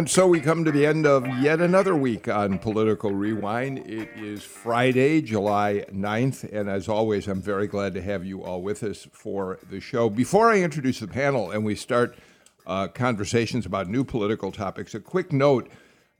And so we come to the end of yet another week on Political Rewind. It is Friday, July 9th, and as always, I'm very glad to have you all with us for the show. Before I introduce the panel and we start uh, conversations about new political topics, a quick note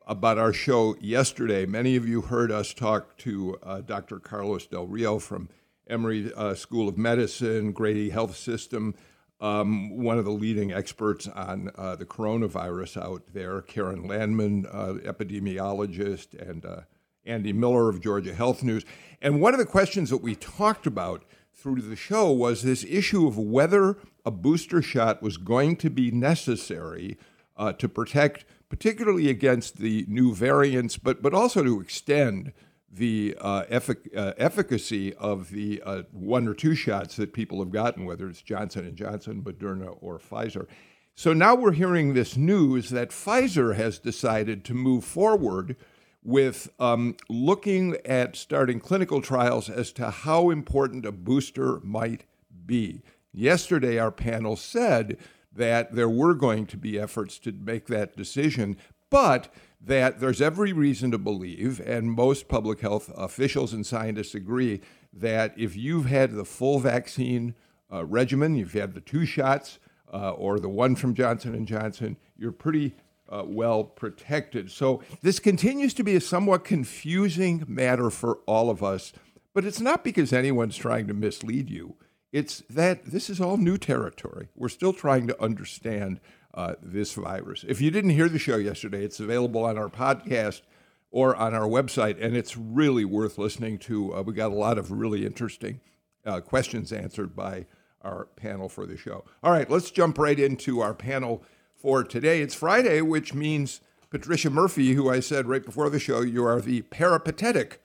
about our show yesterday. Many of you heard us talk to uh, Dr. Carlos Del Rio from Emory uh, School of Medicine, Grady Health System um, one of the leading experts on uh, the coronavirus out there, Karen Landman, uh, epidemiologist, and uh, Andy Miller of Georgia Health News. And one of the questions that we talked about through the show was this issue of whether a booster shot was going to be necessary uh, to protect, particularly against the new variants, but, but also to extend the uh, effic- uh, efficacy of the uh, one or two shots that people have gotten, whether it's Johnson and Johnson, Moderna, or Pfizer. So now we're hearing this news that Pfizer has decided to move forward with um, looking at starting clinical trials as to how important a booster might be. Yesterday, our panel said that there were going to be efforts to make that decision, but that there's every reason to believe, and most public health officials and scientists agree, that if you've had the full vaccine uh, regimen, you've had the two shots uh, or the one from Johnson and Johnson, you're pretty uh, well protected. So this continues to be a somewhat confusing matter for all of us, but it's not because anyone's trying to mislead you. It's that this is all new territory. We're still trying to understand uh, this virus. If you didn't hear the show yesterday, it's available on our podcast or on our website, and it's really worth listening to. Uh, we got a lot of really interesting uh, questions answered by our panel for the show. All right, let's jump right into our panel for today. It's Friday, which means Patricia Murphy, who I said right before the show, you are the peripatetic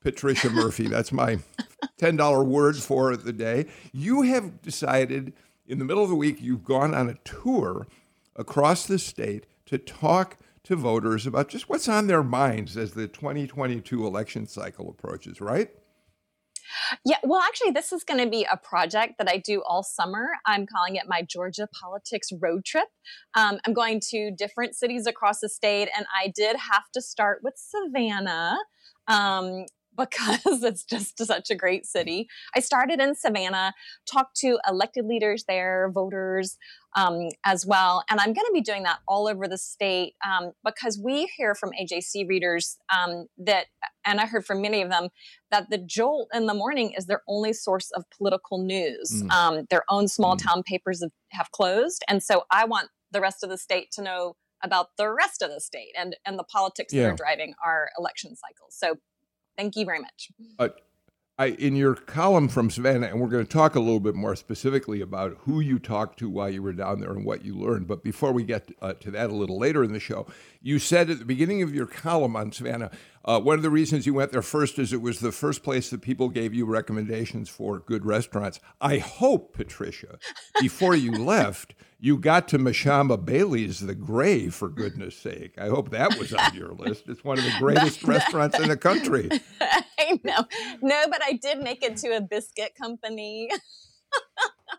Patricia Murphy. That's my $10 word for the day. You have decided in the middle of the week, you've gone on a tour across the state to talk to voters about just what's on their minds as the 2022 election cycle approaches, right? Yeah, well, actually, this is going to be a project that I do all summer. I'm calling it my Georgia Politics Road Trip. Um, I'm going to different cities across the state, and I did have to start with Savannah. Um, because it's just such a great city. I started in Savannah, talked to elected leaders there, voters um, as well. And I'm going to be doing that all over the state um, because we hear from AJC readers um, that, and I heard from many of them, that the Jolt in the morning is their only source of political news. Mm. Um, their own small mm. town papers have, have closed. And so I want the rest of the state to know about the rest of the state and and the politics yeah. that are driving our election cycles. So Thank you very much. Uh, I, in your column from Savannah, and we're going to talk a little bit more specifically about who you talked to while you were down there and what you learned. But before we get uh, to that a little later in the show, you said at the beginning of your column on Savannah, uh, one of the reasons you went there first is it was the first place that people gave you recommendations for good restaurants. I hope, Patricia, before you left, you got to Mashama Bailey's The Gray, for goodness sake. I hope that was on your list. It's one of the greatest restaurants in the country. I know. No, but I did make it to a biscuit company.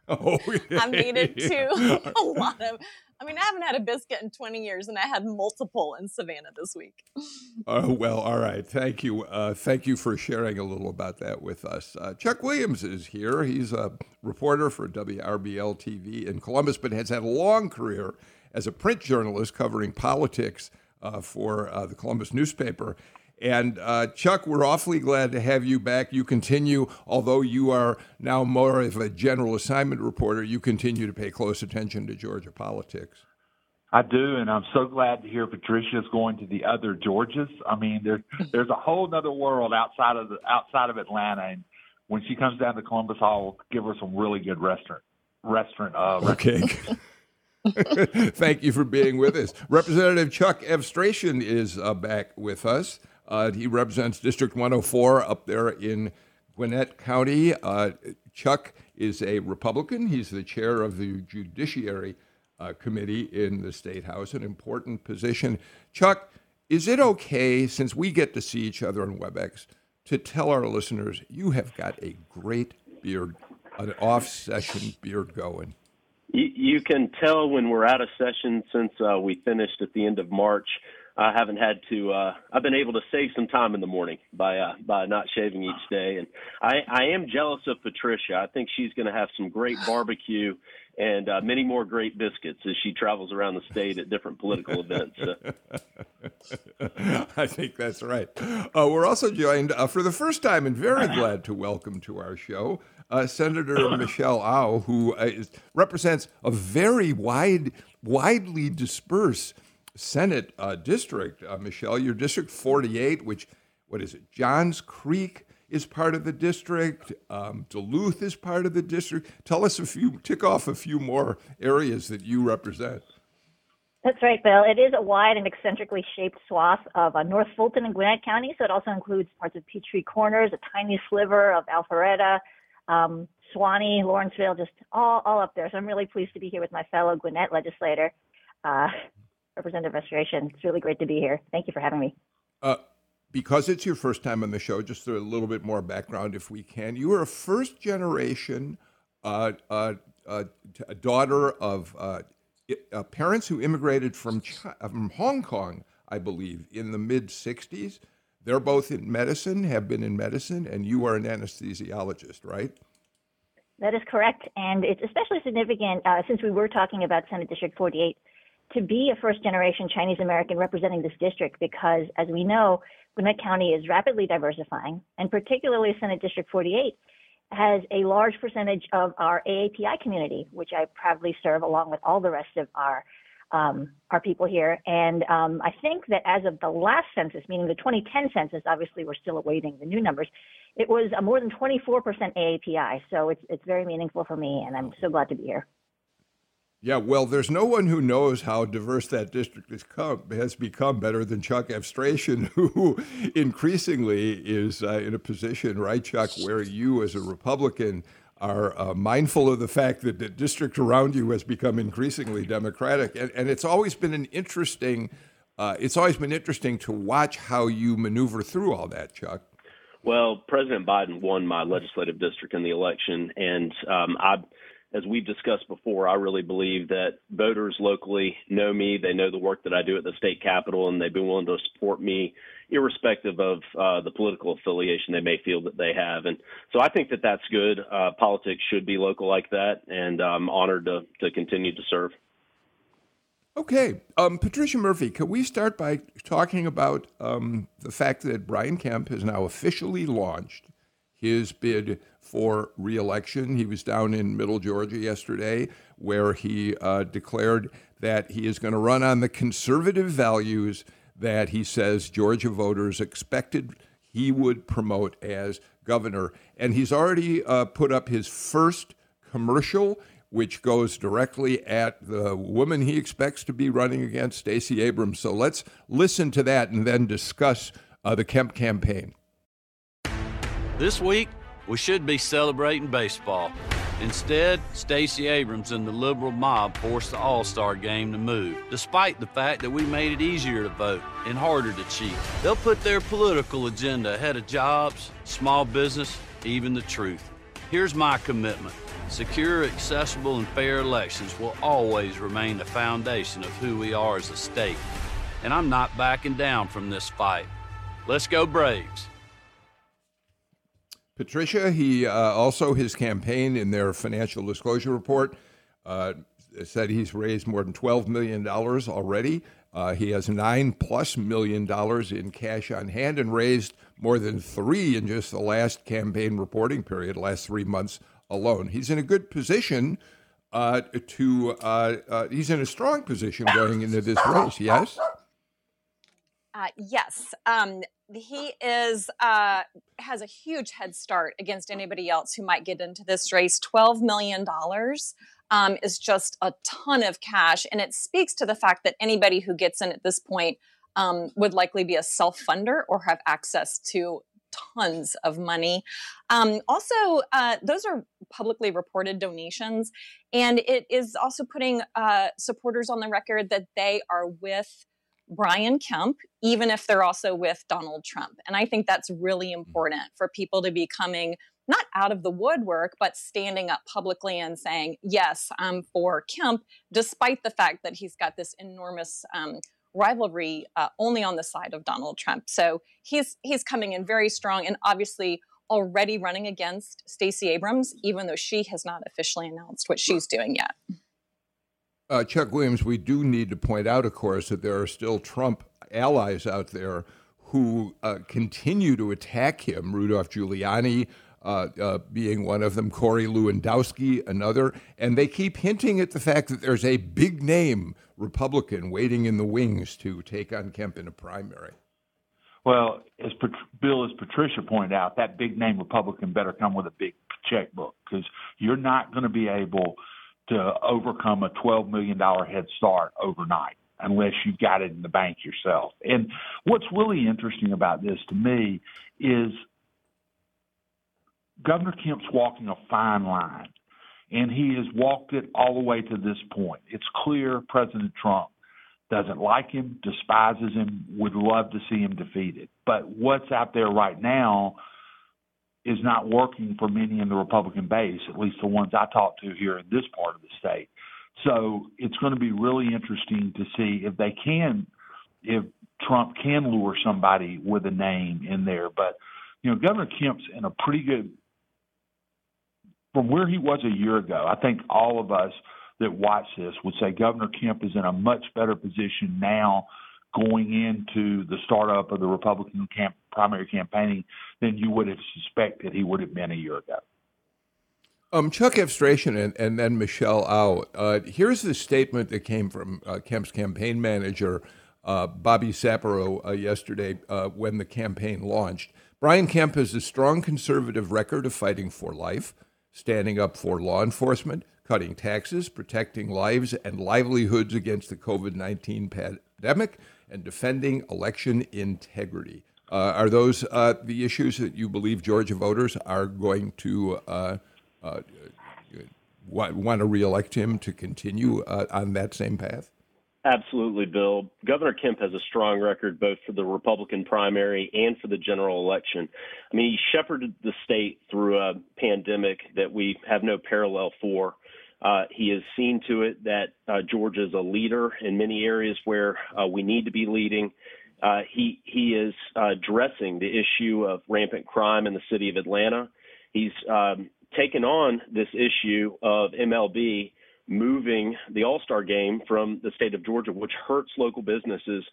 oh, yeah. I made it to a lot of I mean, I haven't had a biscuit in 20 years, and I had multiple in Savannah this week. Oh, well, all right. Thank you. Uh, thank you for sharing a little about that with us. Uh, Chuck Williams is here. He's a reporter for WRBL TV in Columbus, but has had a long career as a print journalist covering politics uh, for uh, the Columbus newspaper. And uh, Chuck, we're awfully glad to have you back. You continue, although you are now more of a general assignment reporter, you continue to pay close attention to Georgia politics. I do, and I'm so glad to hear Patricia's going to the other Georgias. I mean, there's there's a whole other world outside of the outside of Atlanta, and when she comes down to Columbus, I'll give her some really good restaurant restaurant. Uh, okay. Thank you for being with us. Representative Chuck Efstration is uh, back with us. Uh, he represents District 104 up there in Gwinnett County. Uh, Chuck is a Republican. He's the chair of the Judiciary uh, Committee in the State House, an important position. Chuck, is it okay, since we get to see each other on WebEx, to tell our listeners you have got a great beard, an off session beard going? You can tell when we're out of session since uh, we finished at the end of March. I haven't had to. Uh, I've been able to save some time in the morning by uh, by not shaving each day, and I, I am jealous of Patricia. I think she's going to have some great barbecue and uh, many more great biscuits as she travels around the state at different political events. I think that's right. Uh, we're also joined uh, for the first time and very glad to welcome to our show uh, Senator Michelle Au, who uh, represents a very wide, widely dispersed Senate uh, district. Michelle, your district 48, which what is it? Johns Creek is part of the district. Um, Duluth is part of the district. Tell us a few, tick off a few more areas that you represent. That's right, Bill. It is a wide and eccentrically shaped swath of uh, North Fulton and Gwinnett County, So it also includes parts of Peachtree Corners, a tiny sliver of Alpharetta, um, Suwanee, Lawrenceville, just all, all up there. So I'm really pleased to be here with my fellow Gwinnett legislator, uh, Representative Efstration. It's really great to be here. Thank you for having me. Uh, because it's your first time on the show, just a little bit more background, if we can. You are a first generation uh, uh, uh, a daughter of uh, uh, parents who immigrated from, China, from Hong Kong, I believe, in the mid 60s. They're both in medicine, have been in medicine, and you are an anesthesiologist, right? That is correct. And it's especially significant uh, since we were talking about Senate District 48 to be a first generation Chinese American representing this district because, as we know, Gwinnett County is rapidly diversifying, and particularly Senate District 48 has a large percentage of our AAPI community, which I proudly serve along with all the rest of our um, our people here. And um, I think that as of the last census, meaning the 2010 census, obviously we're still awaiting the new numbers, it was a more than 24% AAPI. So it's it's very meaningful for me, and I'm so glad to be here. Yeah, well, there's no one who knows how diverse that district has, come, has become better than Chuck Efstration, who increasingly is uh, in a position, right, Chuck, where you as a Republican are uh, mindful of the fact that the district around you has become increasingly Democratic. And, and it's always been an interesting, uh, it's always been interesting to watch how you maneuver through all that, Chuck. Well, President Biden won my legislative district in the election, and um, I as we've discussed before, I really believe that voters locally know me. They know the work that I do at the state capitol, and they've been willing to support me, irrespective of uh, the political affiliation they may feel that they have. And so I think that that's good. Uh, politics should be local like that, and I'm honored to, to continue to serve. Okay. Um, Patricia Murphy, can we start by talking about um, the fact that Brian Kemp has now officially launched his bid for reelection. He was down in Middle Georgia yesterday, where he uh, declared that he is going to run on the conservative values that he says Georgia voters expected he would promote as governor. And he's already uh, put up his first commercial, which goes directly at the woman he expects to be running against, Stacey Abrams. So let's listen to that and then discuss uh, the Kemp campaign. This week, we should be celebrating baseball. Instead, Stacey Abrams and the liberal mob forced the All Star game to move, despite the fact that we made it easier to vote and harder to cheat. They'll put their political agenda ahead of jobs, small business, even the truth. Here's my commitment secure, accessible, and fair elections will always remain the foundation of who we are as a state. And I'm not backing down from this fight. Let's go, Braves. Patricia, he uh, also his campaign in their financial disclosure report uh, said he's raised more than twelve million dollars already. Uh, he has nine plus million dollars in cash on hand and raised more than three in just the last campaign reporting period, last three months alone. He's in a good position uh, to. Uh, uh, he's in a strong position going into this race. Yes. Uh, yes, um, he is uh, has a huge head start against anybody else who might get into this race. Twelve million dollars um, is just a ton of cash, and it speaks to the fact that anybody who gets in at this point um, would likely be a self funder or have access to tons of money. Um, also, uh, those are publicly reported donations, and it is also putting uh, supporters on the record that they are with Brian Kemp, even if they're also with Donald Trump. And I think that's really mm. important for people to be coming not out of the woodwork, but standing up publicly and saying, yes, I'm for Kemp, despite the fact that he's got this enormous um, rivalry uh, only on the side of Donald Trump. So he's he's coming in very strong and obviously already running against Stacey Abrams, even though she has not officially announced what she's doing yet. Uh, Chuck Williams, we do need to point out, of course, that there are still Trump allies out there who uh, continue to attack him. Rudolph Giuliani uh, uh, being one of them, Corey Lewandowski another, and they keep hinting at the fact that there's a big name Republican waiting in the wings to take on Kemp in a primary. Well, as Pat- Bill, as Patricia pointed out, that big name Republican better come with a big checkbook because you're not going to be able to overcome a $12 million head start overnight unless you've got it in the bank yourself. And what's really interesting about this to me is Governor Kemp's walking a fine line, and he has walked it all the way to this point. It's clear President Trump doesn't like him, despises him, would love to see him defeated. But what's out there right now is not working for many in the Republican base, at least the ones I talk to here in this part of the state. So it's going to be really interesting to see if they can, if Trump can lure somebody with a name in there. But, you know, Governor Kemp's in a pretty good, from where he was a year ago, I think all of us that watch this would say Governor Kemp is in a much better position now going into the startup of the Republican camp, primary campaigning than you would have suspected he would have been a year ago. Um, Chuck Efstration and, and then Michelle Au. Uh, here's the statement that came from uh, Kemp's campaign manager, uh, Bobby Saparow, uh, yesterday uh, when the campaign launched. Brian Kemp has a strong conservative record of fighting for life, standing up for law enforcement, cutting taxes, protecting lives and livelihoods against the COVID 19 pandemic, and defending election integrity. Uh, are those uh, the issues that you believe Georgia voters are going to uh, uh want, to reelect him to continue uh, on that same path? Absolutely, Bill. Governor Kemp has a strong record both for the Republican primary and for the general election. I mean, he shepherded the state through a pandemic that we have no parallel for. Uh, he has seen to it that uh, Georgia is a leader in many areas where uh, we need to be leading. Uh, he he is addressing the issue of rampant crime in the city of Atlanta. He's um, taken on this issue of MLB moving the All Star game from the state of Georgia, which hurts local businesses.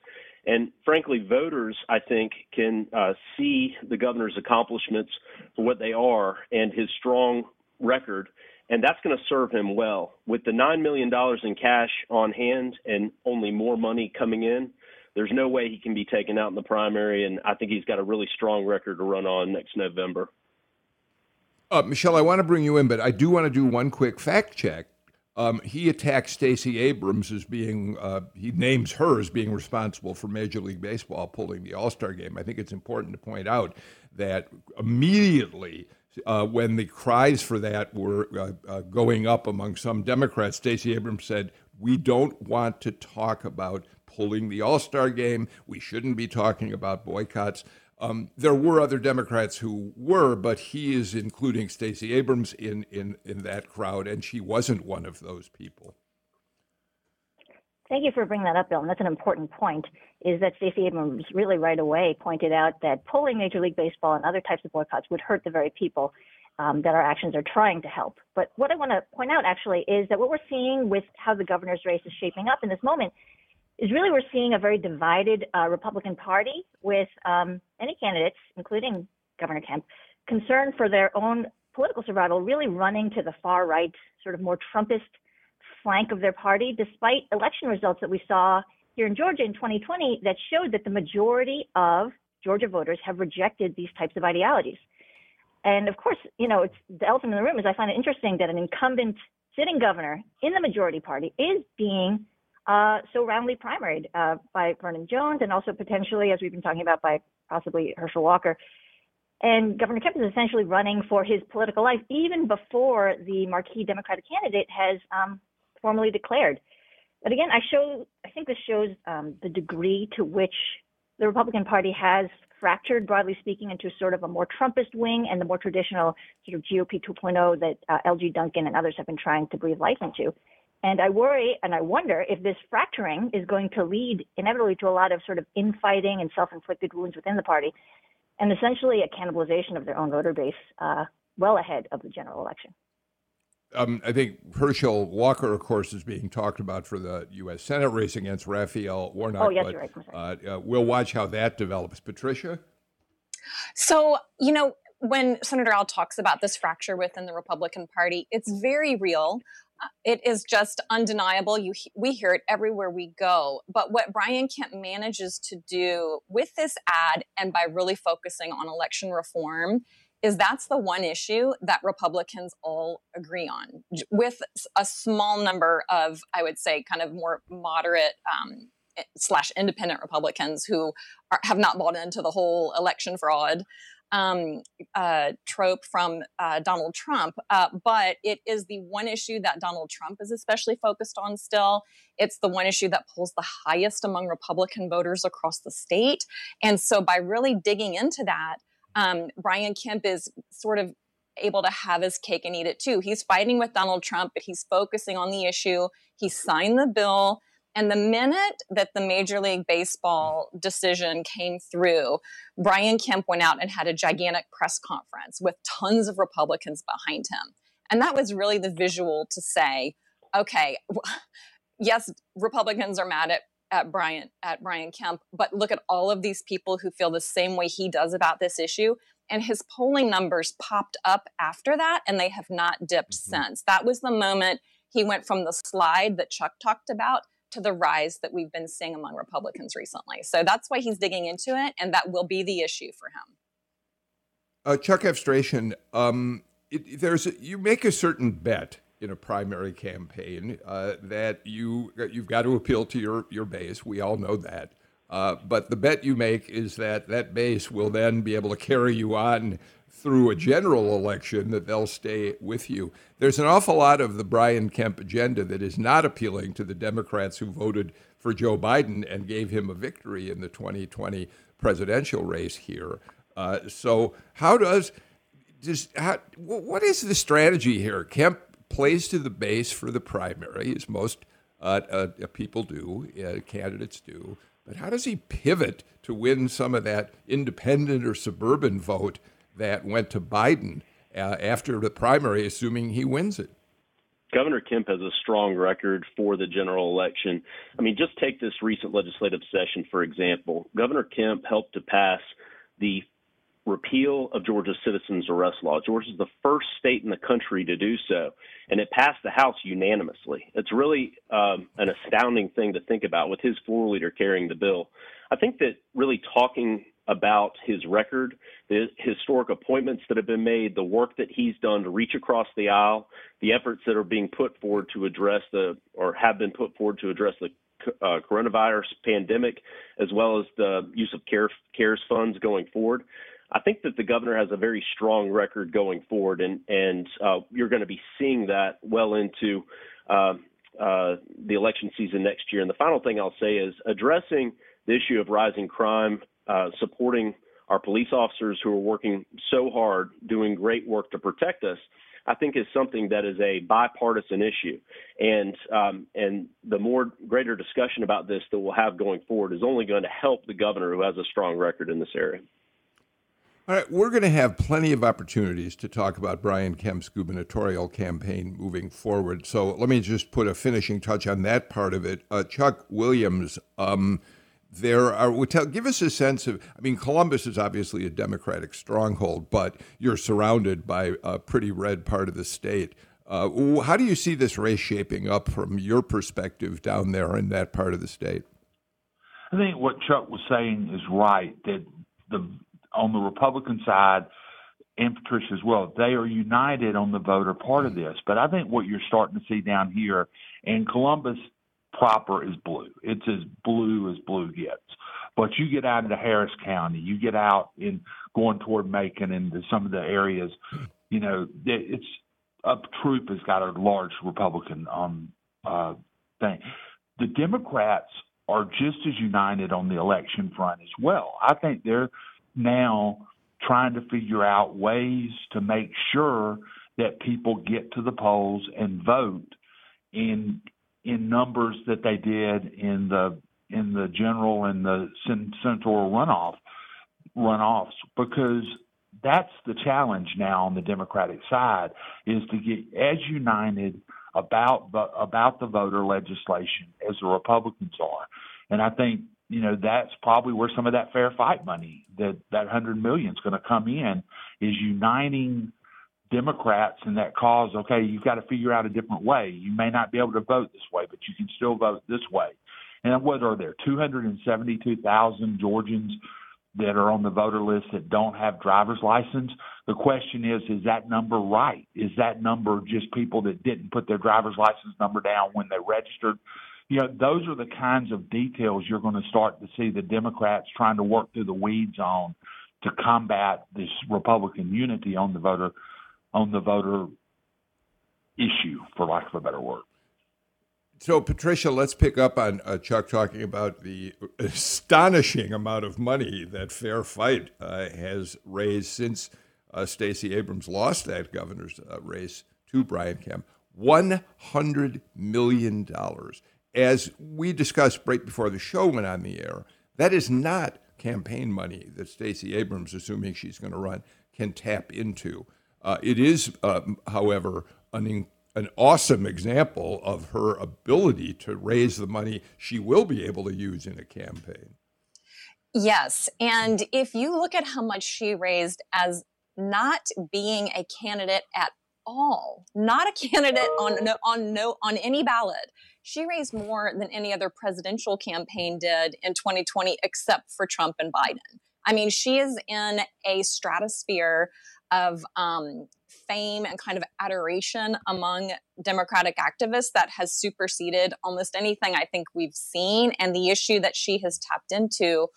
And frankly, voters, I think, can uh, see the governor's accomplishments for what they are and his strong record and that's going to serve him well. With the $9 million in cash on hand and only more money coming in, there's no way he can be taken out in the primary, and I think he's got a really strong record to run on next November. Uh, Michelle, I want to bring you in, but I do want to do one quick fact check. Um, he attacks Stacey Abrams as being, uh, he names her as being responsible for Major League Baseball pulling the All Star game. I think it's important to point out that immediately uh, when the cries for that were uh, uh, going up among some Democrats, Stacey Abrams said, We don't want to talk about pulling the All Star game. We shouldn't be talking about boycotts. Um, there were other Democrats who were, but he is including Stacey Abrams in, in, in that crowd, and she wasn't one of those people. Thank you for bringing that up, Bill. And that's an important point, is that Stacey Abrams really right away pointed out that pulling Major League Baseball and other types of boycotts would hurt the very people um, that our actions are trying to help. But what I want to point out actually is that what we're seeing with how the governor's race is shaping up in this moment is really we're seeing a very divided uh, Republican Party with um, many candidates, including Governor Kemp, concerned for their own political survival, really running to the far right, sort of more Trumpist flank of their party, despite election results that we saw here in Georgia in 2020 that showed that the majority of Georgia voters have rejected these types of ideologies. And of course, you know, it's the elephant in the room is I find it interesting that an incumbent sitting governor in the majority party is being uh, so roundly primaried uh, by Vernon Jones and also potentially, as we've been talking about, by possibly Herschel Walker. And Governor Kemp is essentially running for his political life even before the marquee Democratic candidate has um, formally declared. But again, I show I think this shows um, the degree to which the Republican Party has fractured, broadly speaking, into sort of a more Trumpist wing and the more traditional sort of GOP 2.0 that uh, LG Duncan and others have been trying to breathe life into. And I worry and I wonder if this fracturing is going to lead inevitably to a lot of sort of infighting and self inflicted wounds within the party, and essentially a cannibalization of their own voter base uh, well ahead of the general election. Um, I think Herschel Walker, of course, is being talked about for the U.S. Senate race against Raphael Warnock. Oh, yes, but, you're right. Uh, uh, we'll watch how that develops. Patricia? So, you know, when Senator Au talks about this fracture within the Republican Party, it's very real. Uh, it is just undeniable. You, we hear it everywhere we go. But what Brian Kemp manages to do with this ad and by really focusing on election reform is that's the one issue that Republicans all agree on, with a small number of, I would say, kind of more moderate um, slash independent Republicans who are, have not bought into the whole election fraud um, uh, trope from uh, Donald Trump. Uh, but it is the one issue that Donald Trump is especially focused on still. It's the one issue that pulls the highest among Republican voters across the state. And so by really digging into that, um, Brian Kemp is sort of able to have his cake and eat it too. He's fighting with Donald Trump, but he's focusing on the issue. He signed the bill. And the minute that the Major League Baseball decision came through, Brian Kemp went out and had a gigantic press conference with tons of Republicans behind him. And that was really the visual to say, okay, yes, Republicans are mad at at Brian at Brian Kemp, but look at all of these people who feel the same way he does about this issue. And his polling numbers popped up after that, and they have not dipped mm-hmm. since. That was the moment he went from the slide that Chuck talked about to the rise that we've been seeing among Republicans recently. So that's why he's digging into it, and that will be the issue for him. Uh, Chuck Efstration, um, it, there's a, you make a certain bet in a primary campaign uh, that you you've got to appeal to your your base. We all know that. Uh, but the bet you make is that that base will then be able to carry you on through a general election, that they'll stay with you. There's an awful lot of the Brian Kemp agenda that is not appealing to the Democrats who voted for Joe Biden and gave him a victory in the 2020 presidential race here. Uh, so, how does just how, what is the strategy here? Kemp plays to the base for the primary, as most uh, uh, people do, uh, candidates do. But how does he pivot to win some of that independent or suburban vote that went to Biden uh, after the primary, assuming he wins it? Governor Kemp has a strong record for the general election. I mean, just take this recent legislative session, for example. Governor Kemp helped to pass the repeal of Georgia's citizens arrest law. Georgia is the first state in the country to do so, and it passed the House unanimously. It's really um, an astounding thing to think about with his floor leader carrying the bill. I think that really talking about his record, the historic appointments that have been made, the work that he's done to reach across the aisle, the efforts that are being put forward to address the, or have been put forward to address the uh, coronavirus pandemic, as well as the use of care, CARES funds going forward. I think that the governor has a very strong record going forward, and and uh, you're going to be seeing that well into uh, uh, the election season next year. And the final thing I'll say is addressing the issue of rising crime, uh, supporting our police officers who are working so hard, doing great work to protect us. I think is something that is a bipartisan issue, and um, and the more greater discussion about this that we'll have going forward is only going to help the governor who has a strong record in this area. All right, we're going to have plenty of opportunities to talk about Brian Kemp's gubernatorial campaign moving forward. So let me just put a finishing touch on that part of it. Uh, Chuck Williams, um, there are tell, give us a sense of. I mean, Columbus is obviously a Democratic stronghold, but you're surrounded by a pretty red part of the state. Uh, how do you see this race shaping up from your perspective down there in that part of the state? I think what Chuck was saying is right. That the on the Republican side and Patricia as well, they are united on the voter part of this. But I think what you're starting to see down here, in Columbus proper is blue. It's as blue as blue gets. But you get out into Harris County, you get out in going toward Macon and some of the areas, you know, it's a Troup has got a large Republican um, uh, thing. The Democrats are just as united on the election front as well. I think they're now trying to figure out ways to make sure that people get to the polls and vote in in numbers that they did in the in the general and the senatorial runoff runoffs because that's the challenge now on the Democratic side is to get as united about about the voter legislation as the Republicans are, and I think you know that's probably where some of that fair fight money that that hundred million is going to come in is uniting Democrats in that cause. Okay, you've got to figure out a different way. You may not be able to vote this way, but you can still vote this way. And what are there? Two hundred and seventy-two thousand Georgians that are on the voter list that don't have driver's license. The question is, is that number right? Is that number just people that didn't put their driver's license number down when they registered? You know, those are the kinds of details you're going to start to see the Democrats trying to work through the weeds on to combat this Republican unity on the voter on the voter issue, for lack of a better word. So, Patricia, let's pick up on uh, Chuck talking about the astonishing amount of money that Fair Fight uh, has raised since uh, Stacey Abrams lost that governor's uh, race to Brian Kemp. $100 million. As we discussed right before the show went on the air, that is not campaign money that Stacey Abrams, assuming she's going to run, can tap into. Uh, it is, um, however, an an awesome example of her ability to raise the money she will be able to use in a campaign. Yes. And if you look at how much she raised as not being a candidate at all, not a candidate on no, on no on any ballot, she raised more than any other presidential campaign did in 2020 except for Trump and Biden. I mean, she is in a stratosphere of um, fame and kind of adoration among Democratic activists that has superseded almost anything I think we've seen. And the issue that she has tapped into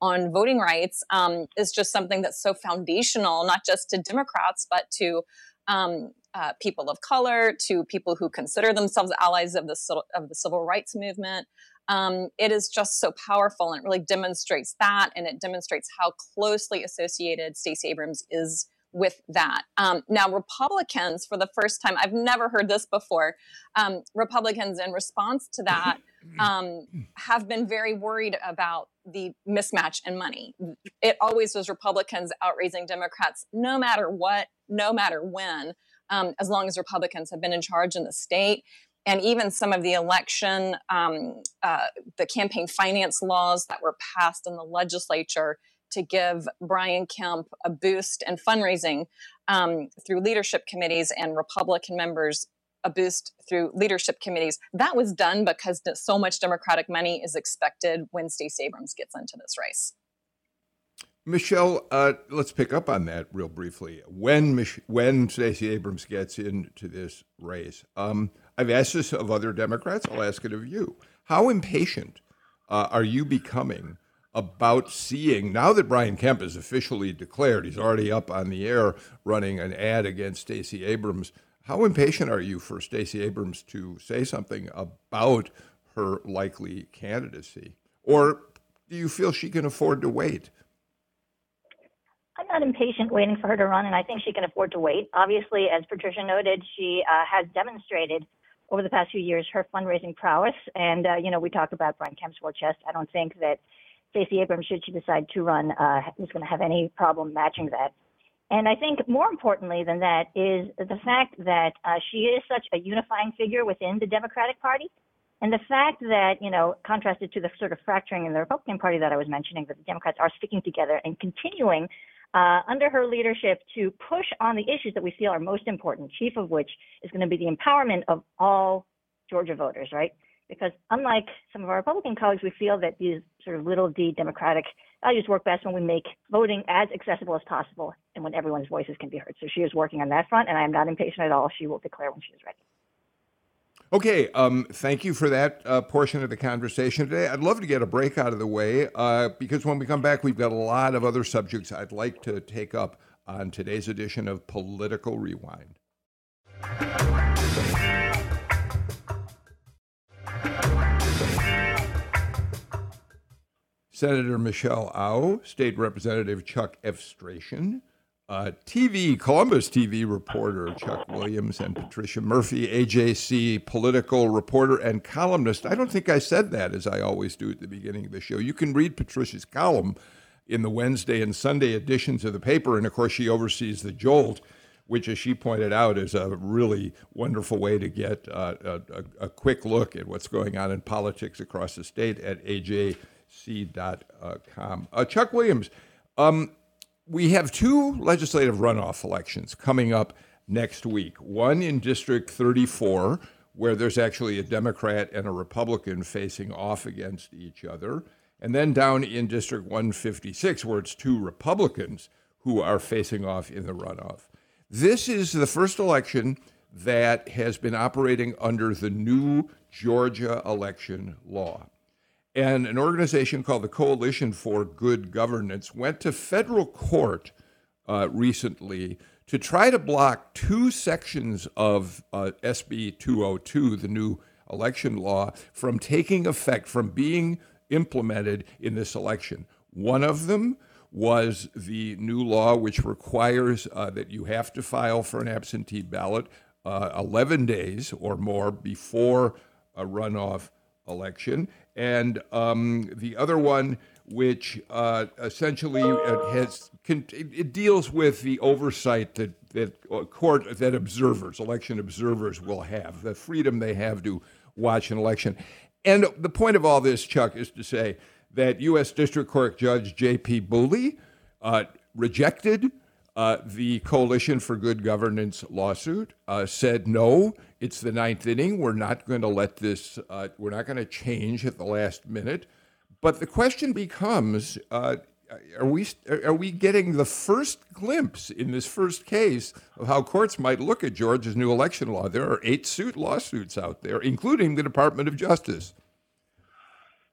on voting rights um, is just something that's so foundational, not just to Democrats, but to um, uh, people of color, to people who consider themselves allies of the, of the civil rights movement. Um, it is just so powerful and it really demonstrates that and it demonstrates how closely associated Stacey Abrams is with that. Um, now, Republicans, for the first time, I've never heard this before. Um, Republicans, in response to that, um, have been very worried about the mismatch in money. It always was Republicans outraising Democrats, no matter what, no matter when, um, as long as Republicans have been in charge in the state. And even some of the election, um, uh, the campaign finance laws that were passed in the legislature to give Brian Kemp a boost and fundraising um, through leadership committees and Republican members a boost through leadership committees. That was done because so much Democratic money is expected when Stacey Abrams gets into this race. Michelle, uh, let's pick up on that real briefly. When Mich- when Stacey Abrams gets into this race, um, I've asked this of other Democrats. I'll ask it of you. How impatient uh, are you becoming about seeing now that Brian Kemp is officially declared, he's already up on the air running an ad against Stacey Abrams. How impatient are you for Stacey Abrams to say something about her likely candidacy? Or do you feel she can afford to wait? I'm not impatient waiting for her to run, and I think she can afford to wait. Obviously, as Patricia noted, she uh, has demonstrated over the past few years her fundraising prowess. And, uh, you know, we talk about Brian Kemp's war chest. I don't think that Stacey Abrams, should she decide to run, uh, is going to have any problem matching that. And I think more importantly than that is the fact that uh, she is such a unifying figure within the Democratic Party. And the fact that, you know, contrasted to the sort of fracturing in the Republican Party that I was mentioning, that the Democrats are sticking together and continuing uh, under her leadership to push on the issues that we feel are most important, chief of which is going to be the empowerment of all Georgia voters, right? Because unlike some of our Republican colleagues, we feel that these sort of little d democratic values work best when we make voting as accessible as possible and when everyone's voices can be heard. So she is working on that front, and I am not impatient at all. She will declare when she is ready. Okay, um, thank you for that uh, portion of the conversation today. I'd love to get a break out of the way uh, because when we come back, we've got a lot of other subjects I'd like to take up on today's edition of Political Rewind. Senator Michelle Au, State Representative Chuck Efstration, uh, TV, Columbus TV reporter Chuck Williams and Patricia Murphy, AJC political reporter and columnist. I don't think I said that as I always do at the beginning of the show. You can read Patricia's column in the Wednesday and Sunday editions of the paper. And of course, she oversees the Jolt, which, as she pointed out, is a really wonderful way to get uh, a, a, quick look at what's going on in politics across the state at ajc.com. Uh, Chuck Williams, um, we have two legislative runoff elections coming up next week. One in District 34, where there's actually a Democrat and a Republican facing off against each other. And then down in District 156, where it's two Republicans who are facing off in the runoff. This is the first election that has been operating under the new Georgia election law. And an organization called the Coalition for Good Governance went to federal court uh, recently to try to block two sections of uh, SB 202, the new election law, from taking effect, from being implemented in this election. One of them was the new law which requires uh, that you have to file for an absentee ballot uh, 11 days or more before a runoff election and um, the other one, which uh, essentially uh, has it deals with the oversight that that uh, court that observers, election observers, will have the freedom they have to watch an election. And the point of all this, Chuck, is to say that U.S. District Court Judge J.P. Boulee uh, rejected uh, the Coalition for Good Governance lawsuit uh, said no, it's the ninth inning. We're not going to let this. Uh, we're not going to change at the last minute. But the question becomes: uh, Are we are we getting the first glimpse in this first case of how courts might look at Georgia's new election law? There are eight suit lawsuits out there, including the Department of Justice.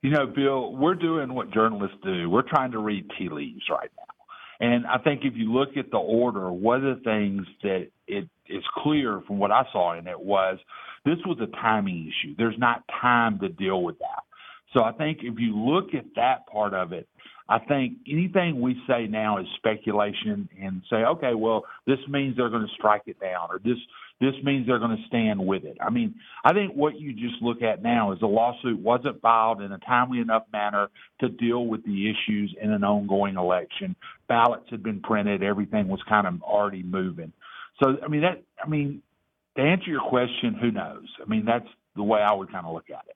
You know, Bill, we're doing what journalists do. We're trying to read tea leaves right now. And I think if you look at the order, one of the things that it is clear from what I saw in it was this was a timing issue. There's not time to deal with that. So I think if you look at that part of it, I think anything we say now is speculation and say, okay, well, this means they're going to strike it down or this this means they're going to stand with it. I mean, I think what you just look at now is the lawsuit wasn't filed in a timely enough manner to deal with the issues in an ongoing election. Ballots had been printed, everything was kind of already moving. So, I mean, that, I mean, to answer your question, who knows? I mean, that's the way I would kind of look at it.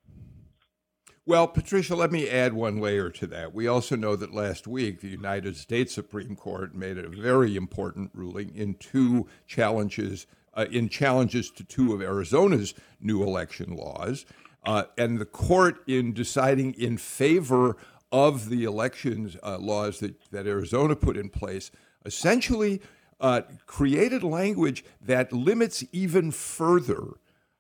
Well, Patricia, let me add one layer to that. We also know that last week the United States Supreme Court made a very important ruling in two challenges uh, in challenges to two of Arizona's new election laws. Uh, and the court, in deciding in favor of the elections uh, laws that, that Arizona put in place, essentially uh, created language that limits even further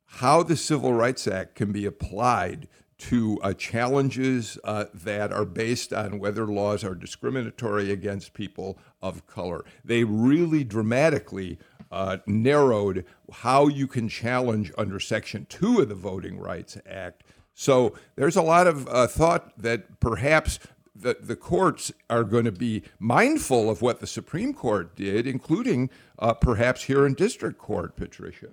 how the Civil Rights Act can be applied to uh, challenges uh, that are based on whether laws are discriminatory against people of color. They really dramatically uh, narrowed how you can challenge under Section 2 of the Voting Rights Act. So there's a lot of uh, thought that perhaps the, the courts are going to be mindful of what the Supreme Court did, including uh, perhaps here in district court, Patricia.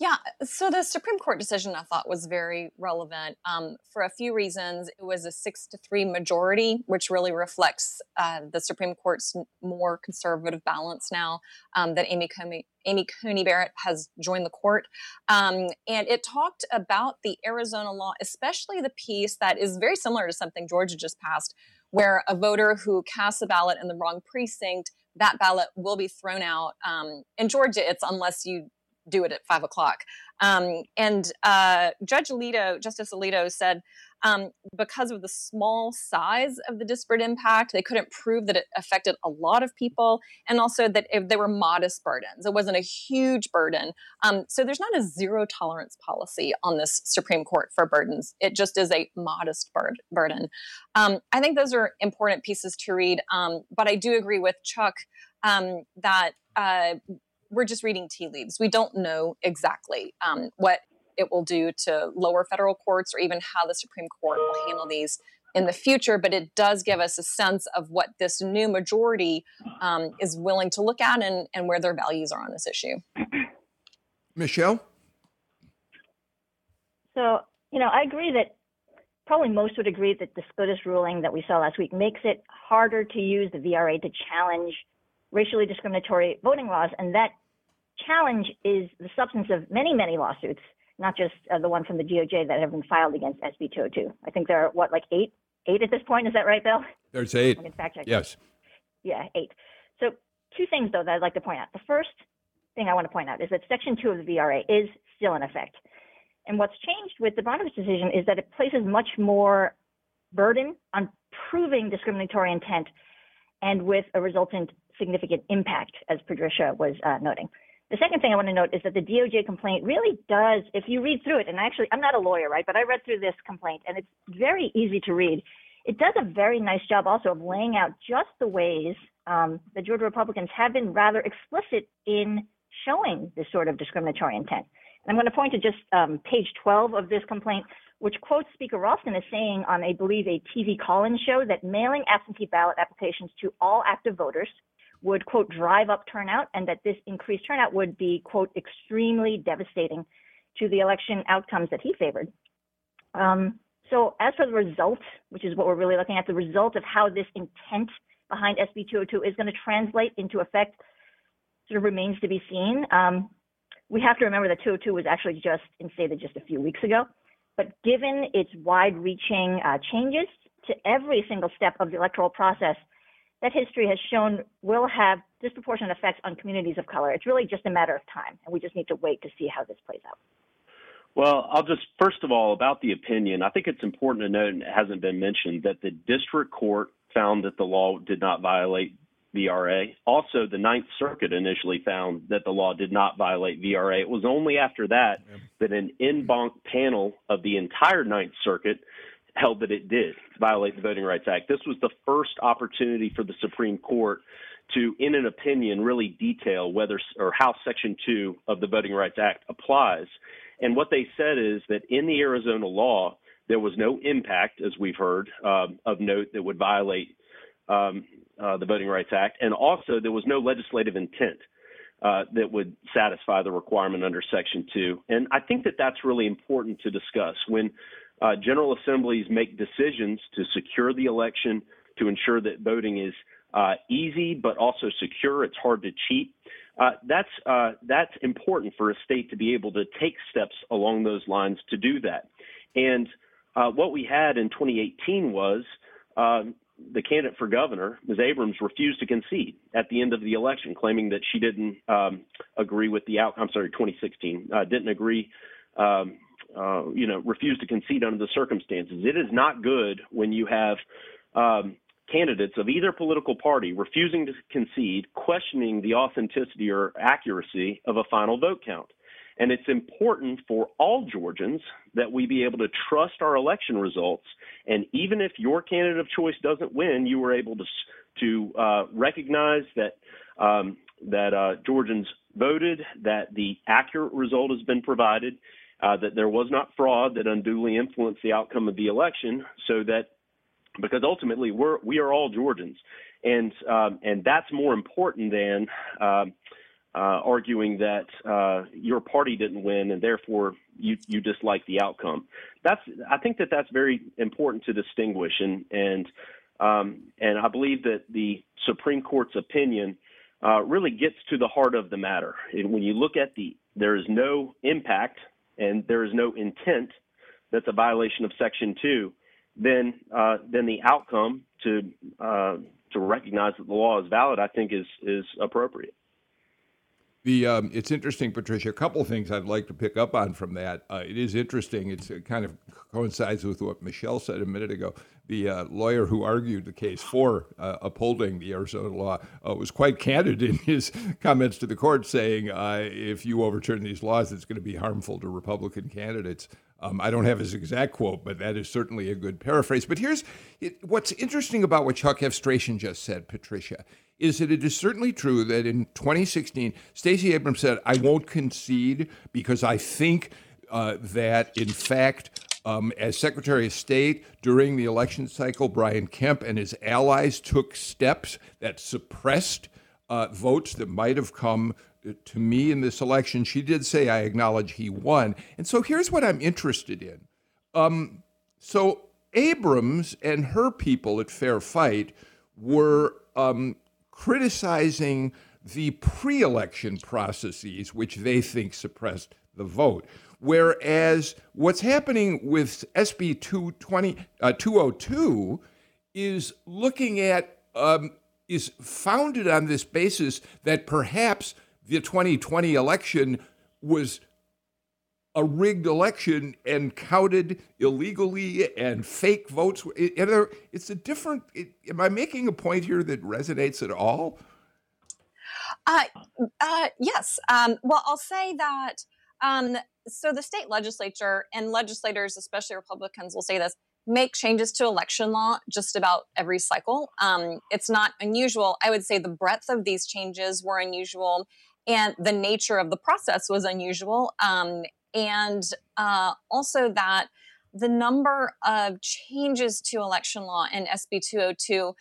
Yeah, so the Supreme Court decision I thought was very relevant um, for a few reasons. It was a six to three majority, which really reflects uh, the Supreme Court's more conservative balance now um, that Amy Coney, Amy Coney Barrett has joined the court. Um, and it talked about the Arizona law, especially the piece that is very similar to something Georgia just passed, where a voter who casts a ballot in the wrong precinct that ballot will be thrown out. Um, in Georgia, it's unless you do it at five o'clock. Um, and uh, Judge Alito, Justice Alito said um, because of the small size of the disparate impact, they couldn't prove that it affected a lot of people, and also that it, they were modest burdens. It wasn't a huge burden. Um, so there's not a zero tolerance policy on this Supreme Court for burdens. It just is a modest bur- burden. Um, I think those are important pieces to read, um, but I do agree with Chuck um, that. Uh, we're just reading tea leaves. We don't know exactly um, what it will do to lower federal courts or even how the Supreme Court will handle these in the future, but it does give us a sense of what this new majority um, is willing to look at and, and where their values are on this issue. Michelle? So, you know, I agree that probably most would agree that the SCOTUS ruling that we saw last week makes it harder to use the VRA to challenge racially discriminatory voting laws. And that challenge is the substance of many, many lawsuits, not just uh, the one from the DOJ that have been filed against SB 202. I think there are, what, like eight? Eight at this point? Is that right, Bill? There's eight. I can fact check. Yes. Yeah, eight. So, two things, though, that I'd like to point out. The first thing I want to point out is that Section 2 of the VRA is still in effect. And what's changed with the Brnovich decision is that it places much more burden on proving discriminatory intent and with a resultant significant impact, as Patricia was uh, noting. The second thing I want to note is that the DOJ complaint really does, if you read through it, and actually, I'm not a lawyer, right, but I read through this complaint and it's very easy to read. It does a very nice job also of laying out just the ways um, the Georgia Republicans have been rather explicit in showing this sort of discriminatory intent. And I'm going to point to just um, page 12 of this complaint, which quotes Speaker Ralston as saying on, I believe, a TV call-in show that mailing absentee ballot applications to all active voters would, quote, drive up turnout and that this increased turnout would be, quote, extremely devastating to the election outcomes that he favored. Um, so as for the result, which is what we're really looking at, the result of how this intent behind SB 202 is going to translate into effect sort of remains to be seen. Um, we have to remember that 202 was actually just instated just a few weeks ago. But given its wide-reaching uh, changes to every single step of the electoral process, that history has shown will have disproportionate effects on communities of color. It's really just a matter of time, and we just need to wait to see how this plays out. Well, I'll just first of all about the opinion. I think it's important to note, and it hasn't been mentioned, that the district court found that the law did not violate VRA. Also, the Ninth Circuit initially found that the law did not violate VRA. It was only after that that an en banc panel of the entire Ninth Circuit held that it did violate the Voting Rights Act. This was the first opportunity for the Supreme Court to, in an opinion, really detail whether or how Section 2 of the Voting Rights Act applies. And what they said is that in the Arizona law, there was no impact, as we've heard, uh, of note that would violate um, uh, the Voting Rights Act. And also, there was no legislative intent. Uh, that would satisfy the requirement under Section 2. And I think that that's really important to discuss. When uh, General Assemblies make decisions to secure the election, to ensure that voting is uh, easy but also secure. It's hard to cheat. Uh, that's uh, that's important for a state to be able to take steps along those lines to do that. And uh, what we had in 2018 was um, the candidate for governor, Ms. Abrams, refused to concede at the end of the election, claiming that she didn't um, agree with the outcome. I'm sorry, 2016 uh, didn't agree um, uh, you know, refuse to concede under the circumstances. It is not good when you have um, candidates of either political party refusing to concede, questioning the authenticity or accuracy of a final vote count. And it's important for all Georgians that we be able to trust our election results. And even if your candidate of choice doesn't win, you were able to to uh, recognize that um, that uh, Georgians voted, that the accurate result has been provided, uh, that there was not fraud that unduly influenced the outcome of the election, so that because ultimately we're we are all Georgians, and um, and that's more important than um, uh, arguing that uh, your party didn't win and therefore you you dislike the outcome. That's I think that that's very important to distinguish, and and um, and I believe that the Supreme Court's opinion. Uh, really gets to the heart of the matter. And when you look at the, there is no impact and there is no intent that's a violation of Section 2, then uh, then the outcome to uh, to recognize that the law is valid, I think, is is appropriate. The um, it's interesting, Patricia. A couple of things I'd like to pick up on from that. Uh, it is interesting. It's, it kind of coincides with what Michelle said a minute ago. The uh, lawyer who argued the case for uh, upholding the Arizona law uh, was quite candid in his comments to the court, saying uh, if you overturn these laws, it's going to be harmful to Republican candidates. Um, I don't have his exact quote, but that is certainly a good paraphrase. But here's it, what's interesting about what Chuck Efstration just said, Patricia, is that it is certainly true that in 2016, Stacey Abrams said, I won't concede because I think uh, that, in fact, um, as Secretary of State during the election cycle, Brian Kemp and his allies took steps that suppressed uh, votes that might have come to me in this election. She did say, I acknowledge he won. And so here's what I'm interested in. Um, so Abrams and her people at Fair Fight were um, criticizing the pre election processes, which they think suppressed the vote. Whereas what's happening with SB 220, uh, 202 is looking at, um, is founded on this basis that perhaps the 2020 election was a rigged election and counted illegally and fake votes. It's a different. Am I making a point here that resonates at all? Uh, uh, yes. Um, well, I'll say that. Um, so the state legislature and legislators, especially Republicans, will say this: make changes to election law just about every cycle. Um, it's not unusual. I would say the breadth of these changes were unusual and the nature of the process was unusual. Um, and uh, also that the number of changes to election law in SB 202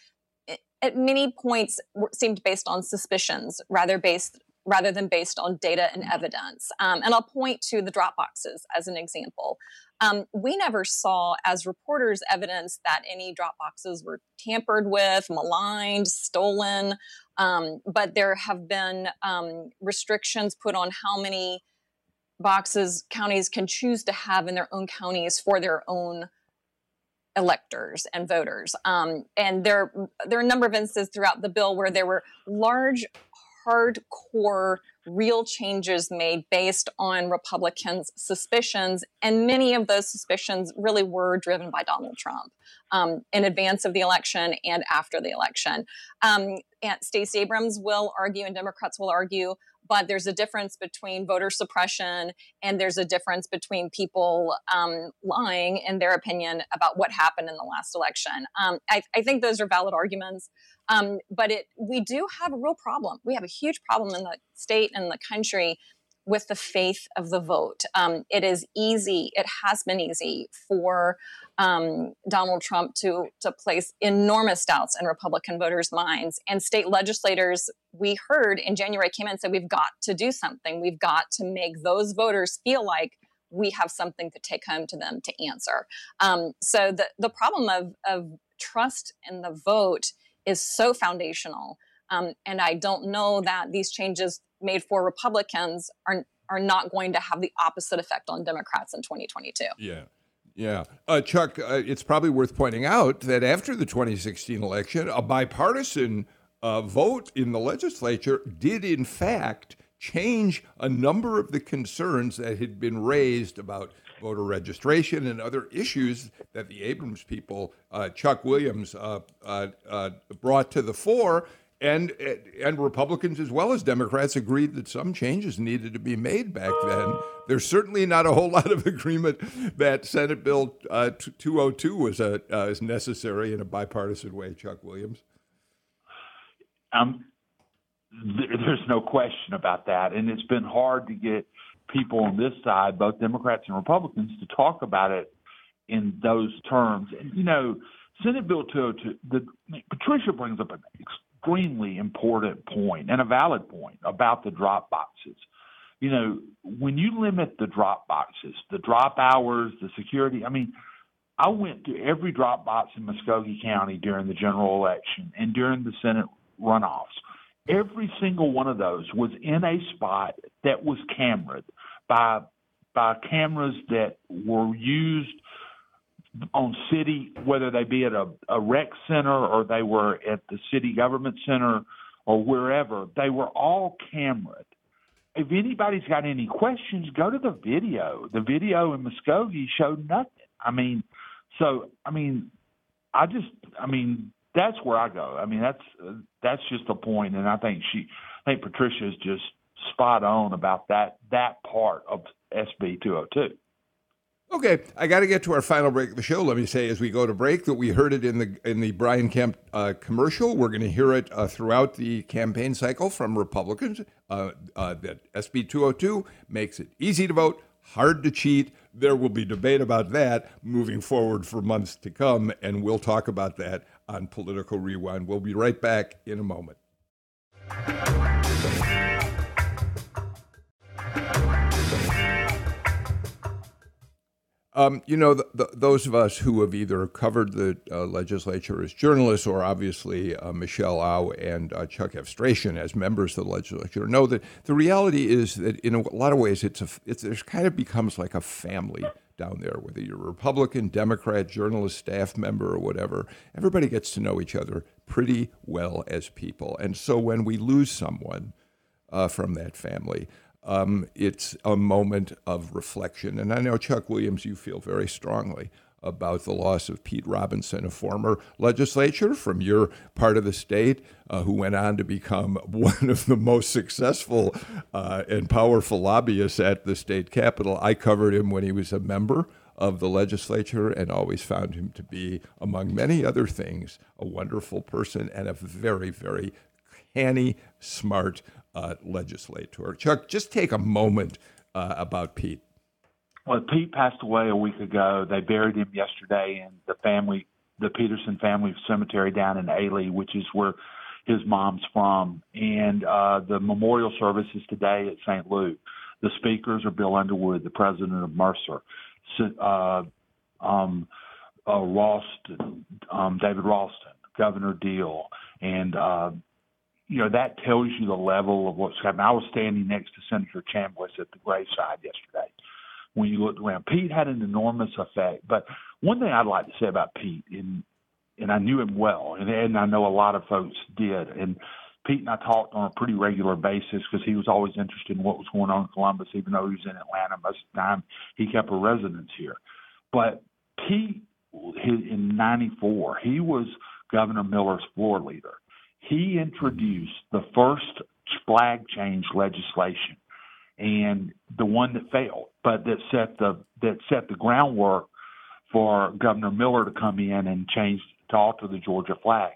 at many points seemed based on suspicions rather based rather than based on data and evidence. Um, and I'll point to the drop boxes as an example. Um, we never saw, as reporters, evidence that any drop boxes were tampered with, maligned, stolen. Um, but there have been um, restrictions put on how many boxes counties can choose to have in their own counties for their own electors and voters. Um, and there, there are a number of instances throughout the bill where there were large hardcore real changes made based on Republicans' suspicions. And many of those suspicions really were driven by Donald Trump um, in advance of the election and after the election. Um, Stacey Abrams will argue, and Democrats will argue, but there's a difference between voter suppression and there's a difference between people um, lying in their opinion about what happened in the last election. Um, I, I, think those are valid arguments. Um, but it we do have a real problem. We have a huge problem in the state and the country with the faith of the vote. Um, it is easy. It has been easy for um, Donald Trump to to place enormous doubts in Republican voters' minds. And state legislators, we heard in January, came in and said, "We've got to do something. We've got to make those voters feel like." We have something to take home to them to answer. Um, so the the problem of of trust in the vote is so foundational. Um, and I don't know that these changes made for Republicans are are not going to have the opposite effect on Democrats in 2022. Yeah. Yeah. Uh, Chuck, uh, it's probably worth pointing out that after the 2016 election, a bipartisan uh, vote in the legislature did, in fact, change a number of the concerns that had been raised about voter registration and other issues that the Abrams people, uh, Chuck Williams, uh, uh, brought to the fore. And, and Republicans as well as Democrats agreed that some changes needed to be made back then. There's certainly not a whole lot of agreement that Senate Bill uh, 202 was a, uh, necessary in a bipartisan way, Chuck Williams. Um, there's no question about that. And it's been hard to get people on this side, both Democrats and Republicans, to talk about it in those terms. And, you know, Senate Bill 202, the, Patricia brings up an extremely important point and a valid point about the drop boxes. You know, when you limit the drop boxes, the drop hours, the security, I mean, I went to every drop box in Muscogee County during the general election and during the Senate runoffs. Every single one of those was in a spot that was cameraed by by cameras that were used on city, whether they be at a, a rec center or they were at the city government center or wherever, they were all cameraed. if anybody's got any questions, go to the video. The video in Muscogee showed nothing. I mean, so I mean, I just, I mean, that's where I go. I mean, that's uh, that's just the point, and I think she, I think Patricia is just spot on about that that part of SB 202. Okay, I got to get to our final break of the show. Let me say, as we go to break, that we heard it in the in the Brian Kemp uh, commercial. We're going to hear it uh, throughout the campaign cycle from Republicans. Uh, uh that SB 202 makes it easy to vote, hard to cheat. There will be debate about that moving forward for months to come, and we'll talk about that on Political Rewind. We'll be right back in a moment. Um, you know, the, the, those of us who have either covered the uh, legislature as journalists or obviously uh, Michelle Au and uh, Chuck Efstration as members of the legislature know that the reality is that in a lot of ways it's, a, it's it kind of becomes like a family down there, whether you're Republican, Democrat, journalist, staff member, or whatever. Everybody gets to know each other pretty well as people. And so when we lose someone uh, from that family, um, it's a moment of reflection. And I know, Chuck Williams, you feel very strongly about the loss of Pete Robinson, a former legislator from your part of the state uh, who went on to become one of the most successful uh, and powerful lobbyists at the state capitol. I covered him when he was a member of the legislature and always found him to be, among many other things, a wonderful person and a very, very canny, smart uh, legislator. Chuck, just take a moment uh, about Pete. Well, Pete passed away a week ago. They buried him yesterday in the family, the Peterson family cemetery down in Ailey, which is where his mom's from. And uh, the memorial service is today at St. Luke. The speakers are Bill Underwood, the president of Mercer, uh, um, uh, Ralston, um, David Ralston, Governor Deal, and uh, you know, that tells you the level of what's happening. I was standing next to Senator Chambliss at the graveside yesterday when you looked around. Pete had an enormous effect. But one thing I'd like to say about Pete, and and I knew him well, and, and I know a lot of folks did. And Pete and I talked on a pretty regular basis because he was always interested in what was going on in Columbus, even though he was in Atlanta most of the time. He kept a residence here. But Pete, in '94, he was Governor Miller's floor leader he introduced the first flag change legislation and the one that failed, but that set the that set the groundwork for Governor Miller to come in and change to alter the Georgia flag.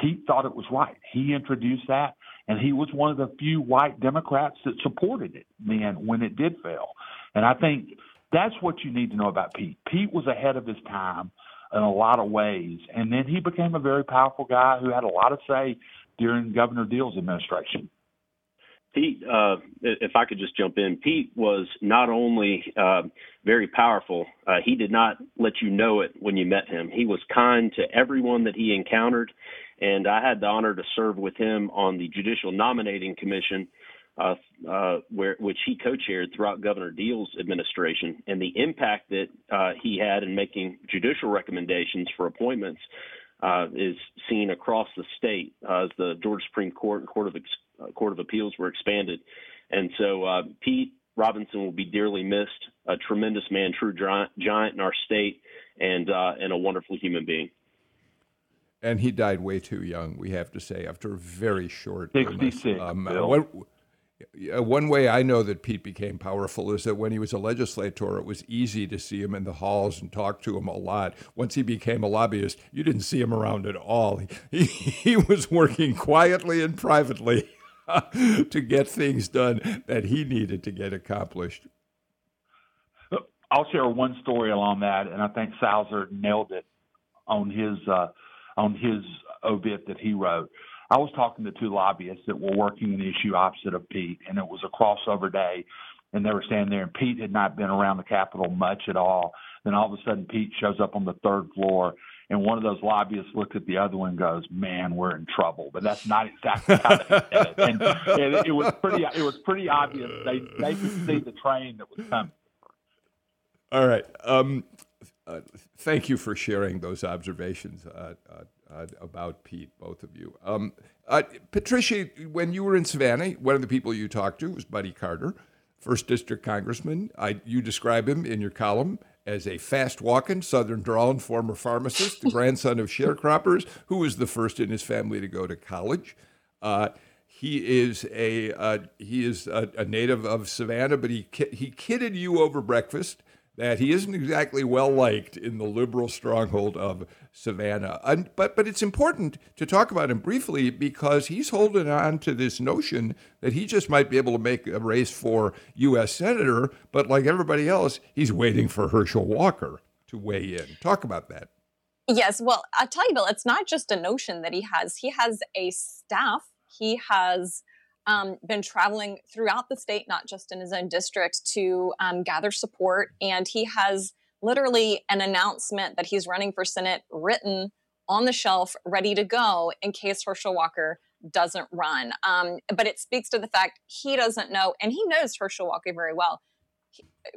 Pete thought it was right. He introduced that, and he was one of the few white Democrats that supported it then when it did fail. And I think that's what you need to know about Pete. Pete was ahead of his time in a lot of ways. And then he became a very powerful guy who had a lot of say during Governor Deal's administration. Pete, uh, if I could just jump in, Pete was not only uh, very powerful, uh, he did not let you know it when you met him. He was kind to everyone that he encountered, and I had the honor to serve with him on the Judicial Nominating Commission uh, uh, where which he co-chaired throughout Governor Deal's administration, and the impact that uh, he had in making judicial recommendations for appointments uh, is seen across the state uh, as the Georgia Supreme Court and Court of uh, Court of Appeals were expanded, and so Pete Robinson will be dearly missed. A tremendous man, true giant, giant in our state, and and a wonderful human being and he died way too young. We have to say, after a very short sixty-six. Um, one way I know that Pete became powerful is that when he was a legislator, it was easy to see him in the halls and talk to him a lot. Once he became a lobbyist, you didn't see him around at all. He, he was working quietly and privately to get things done that he needed to get accomplished. I'll share one story along that, and I think Salzer nailed it on his uh, on his obit that he wrote. I was talking to two lobbyists that were working an issue opposite of Pete, and it was a crossover day. And they were standing there, and Pete had not been around the Capitol much at all. Then all of a sudden, Pete shows up on the third floor, and one of those lobbyists looked at the other one and goes, "Man, we're in trouble." But that's not exactly how they said it. And, and it, was pretty. It was pretty obvious. They they could see the train that was coming. All right. Um, uh, thank you for sharing those observations uh, uh, uh about Pete, both of you. Um, uh, Patricia, when you were in Savannah, one of the people you talked to was Buddy Carter, first district congressman. I, you describe him in your column as a fast walking, southern drawing former pharmacist, the grandson of sharecroppers, who was the first in his family to go to college. Uh, he is a uh, he is a, a, native of Savannah, but he he kidded you over breakfast that he isn't exactly well liked in the liberal stronghold of Savannah. And, but but it's important to talk about him briefly because he's holding on to this notion that he just might be able to make a race for U.S. senator, but like everybody else, he's waiting for Herschel Walker to weigh in. Talk about that. Yes, well, I'll tell you, Bill, it's not just a notion that he has. He has a staff. He has um, been traveling throughout the state, not just in his own district, to um, gather support. And he has literally an announcement that he's running for Senate written on the shelf, ready to go in case Herschel Walker doesn't run. Um, but it speaks to the fact he doesn't know, and he knows Herschel Walker very well.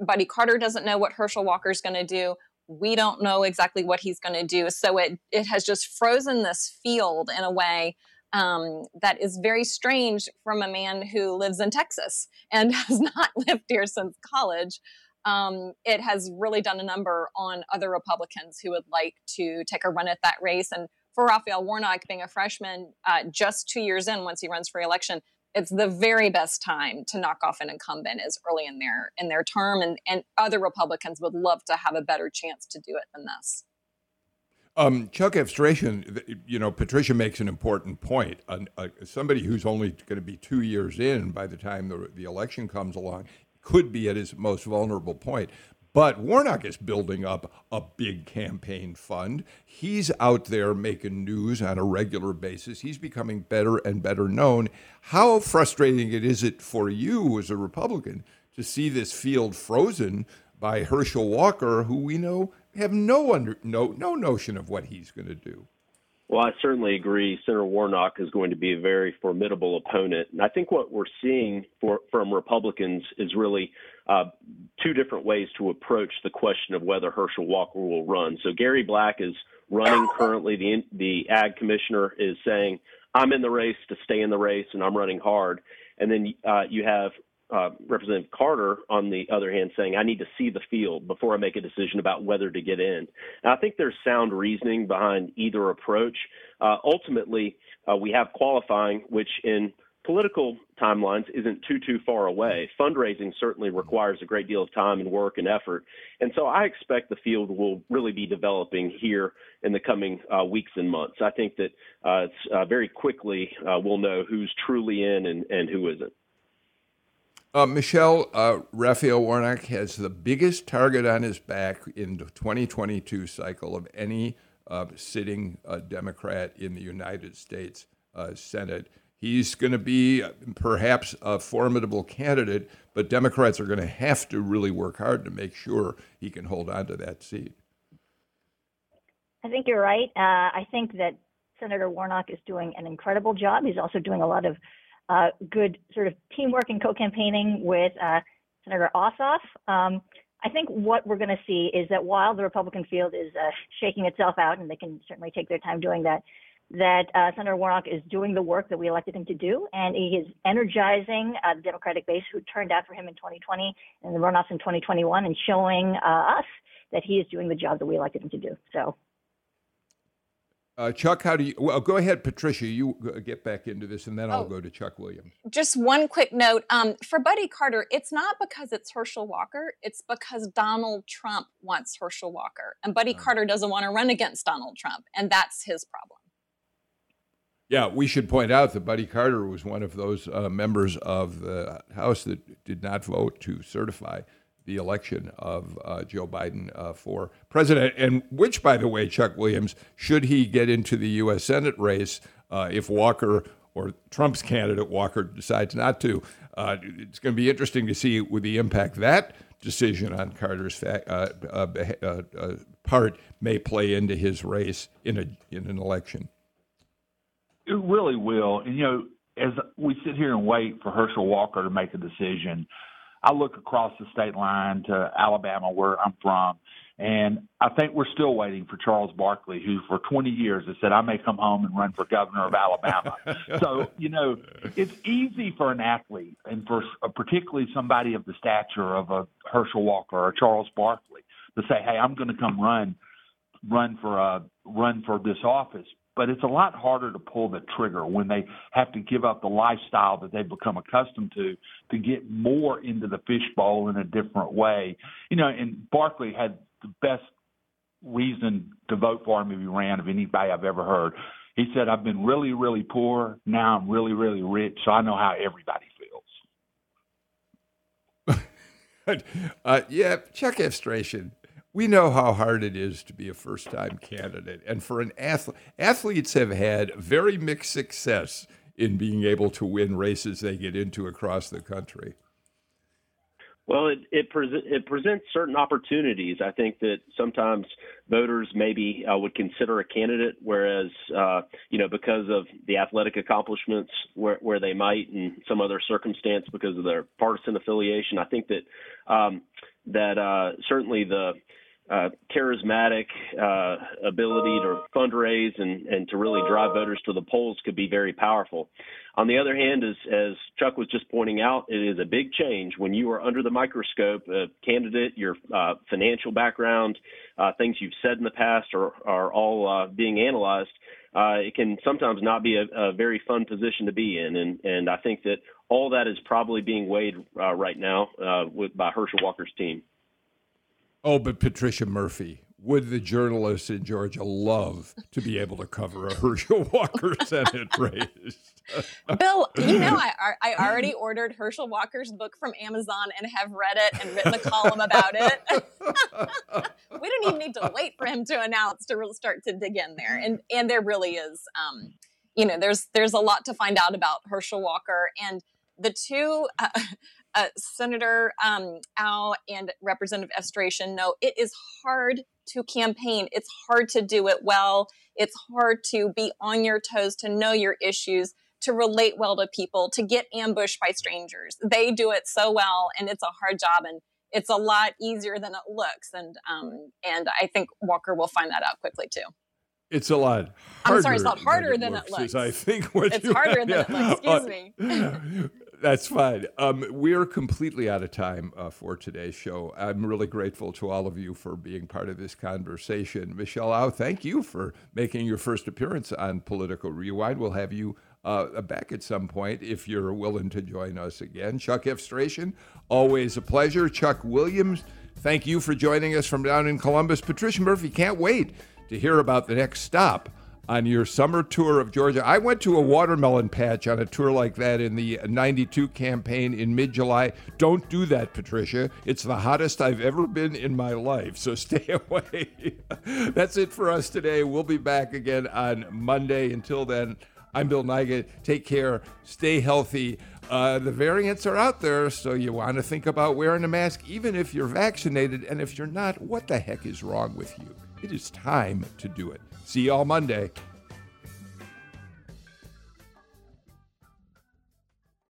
Buddy Carter doesn't know what Herschel Walker is going to do. We don't know exactly what he's going to do. So it it has just frozen this field in a way um, that is very strange from a man who lives in Texas and has not lived here since college. Um, it has really done a number on other Republicans who would like to take a run at that race. And for Raphael Warnock, being a freshman, uh, just two years in, once he runs for election, it's the very best time to knock off an incumbent is early in their in their term, and and other Republicans would love to have a better chance to do it than this. Um, Chuck Efstration, you know, Patricia makes an important point. Somebody who's only going to be two years in by the time the, the election comes along could be at his most vulnerable point. But Warnock is building up a big campaign fund. He's out there making news on a regular basis. He's becoming better and better known. How frustrating it is it for you as a Republican to see this field frozen by Herschel Walker, who we know have no under no no notion of what he's going to do. Well, I certainly agree. Senator Warnock is going to be a very formidable opponent, and I think what we're seeing for, from Republicans is really uh, two different ways to approach the question of whether Herschel Walker will run. So Gary Black is running currently. The the Ag Commissioner is saying, "I'm in the race to stay in the race, and I'm running hard." And then uh, you have uh, Representative Carter, on the other hand, saying, I need to see the field before I make a decision about whether to get in. And I think there's sound reasoning behind either approach. Uh, ultimately, uh, we have qualifying, which in political timelines isn't too, too far away. Fundraising certainly requires a great deal of time and work and effort. And so I expect the field will really be developing here in the coming uh, weeks and months. I think that uh, uh, very quickly we'll know who's truly in and, and who isn't. Uh, Michelle, uh, Raphael Warnock has the biggest target on his back in the 2022 cycle of any uh, sitting uh, Democrat in the United States uh, Senate. He's going to be uh, perhaps a formidable candidate, but Democrats are going to have to really work hard to make sure he can hold on to that seat. I think you're right. I think that Senator Warnock is doing an incredible job. He's also doing a lot of uh, good sort of teamwork and co-campaigning with uh, Senator Ossoff. Um, I think what we're going to see is that while the Republican field is uh, shaking itself out, and they can certainly take their time doing that, that uh, Senator Warnock is doing the work that we elected him to do, and he is energizing uh, the Democratic base who turned out for him in 2020 and the runoffs in 2021, and showing uh, us that he is doing the job that we elected him to do. So uh, Chuck, how do you? Well, go ahead, Patricia. You get back into this, and then I'll oh, go to Chuck Williams. Just one quick note um, for Buddy Carter. It's not because it's Herschel Walker. It's because Donald Trump wants Herschel Walker, and Buddy uh, Carter doesn't want to run against Donald Trump, and that's his problem. Yeah, we should point out that Buddy Carter was one of those uh, members of the House that did not vote to certify the election of uh, Joe Biden uh, for president, and which, by the way, Chuck Williams, should he get into the U.S. Senate race uh, if Walker or Trump's candidate Walker decides not to, uh, it's going to be interesting to see with the impact that decision on Carter's fa- uh, uh, part may play into his race in a in an election. It really will, and you know, as we sit here and wait for Herschel Walker to make a decision I look across the state line to Alabama, where I'm from, And I think we're still waiting for Charles Barkley, who for 20 years has said, I may come home and run for governor of Alabama. so, you know, it's easy for an athlete and for uh, particularly somebody of the stature of a Herschel Walker or Charles Barkley to say, hey, I'm going to come run run for a run for this office but it's a lot harder to pull the trigger when they have to give up the lifestyle that they've become accustomed to to get more into the fishbowl in a different way. You know, and Barkley had the best reason to vote for him if he ran of anybody I've ever heard. He said, I've been really, really poor. Now I'm really, really rich. So I know how everybody feels. uh, yeah, Chuck Efstration we know how hard it is to be a first time candidate. And for an athlete, athletes have had very mixed success in being able to win races they get into across the country. Well, it it, pre- it presents certain opportunities. I think that sometimes voters maybe uh, would consider a candidate, whereas uh, you know because of the athletic accomplishments where where they might and some other circumstance because of their partisan affiliation. I think that um, that uh, certainly the uh, charismatic uh, ability to fundraise and, and to really drive voters to the polls could be very powerful. On the other hand, as, as Chuck was just pointing out, it is a big change when you are under the microscope, a candidate, your uh, financial background, uh, things you've said in the past are, are all uh, being analyzed. It can sometimes not be a, a, very fun position to be in, and, and I think that all that is probably being weighed right now with, by Herschel Walker's team. Oh, but Patricia Murphy, would the journalists in Georgia love to be able to cover a Herschel Walker Senate race? Bill, you know, I, I already ordered Herschel Walker's book from Amazon and have read it and written a column about it. we don't even need to wait for him to announce to really start to dig in there. And and there really is, um, you know, there's there's a lot to find out about Herschel Walker and the two. Uh, uh, Senator um, Au and Representative Efstration know it is hard to campaign. It's hard to do it well. It's hard to be on your toes, to know your issues, to relate well to people, to get ambushed by strangers. They do it so well, and it's a hard job, and it's a lot easier than it looks. And um, and I think Walker will find that out quickly too. It's a lot. I'm sorry, it's not harder than it looks. Than it looks. I think what it's harder than yeah. it looks. Excuse uh, me. That's fine. Um, we're completely out of time uh, for today's show. I'm really grateful to all of you for being part of this conversation. Michelle Au, thank you for making your first appearance on Political Rewind. We'll have you uh, back at some point if you're willing to join us again. Chuck Efstration, always a pleasure. Chuck Williams, thank you for joining us from down in Columbus. Patricia Murphy, can't wait to hear about the next stop on your summer tour of Georgia. I went to a watermelon patch on a tour like that in the 92 campaign in mid July. Don't do that, Patricia. It's the hottest I've ever been in my life, so stay away. That's it for us today. We'll be back again on Monday. Until then, I'm Bill Nigut. Take care, stay healthy. Uh, the variants are out there, so you want to think about wearing a mask, even if you're vaccinated. And if you're not, what the heck is wrong with you? It is time to do it. See you all Monday.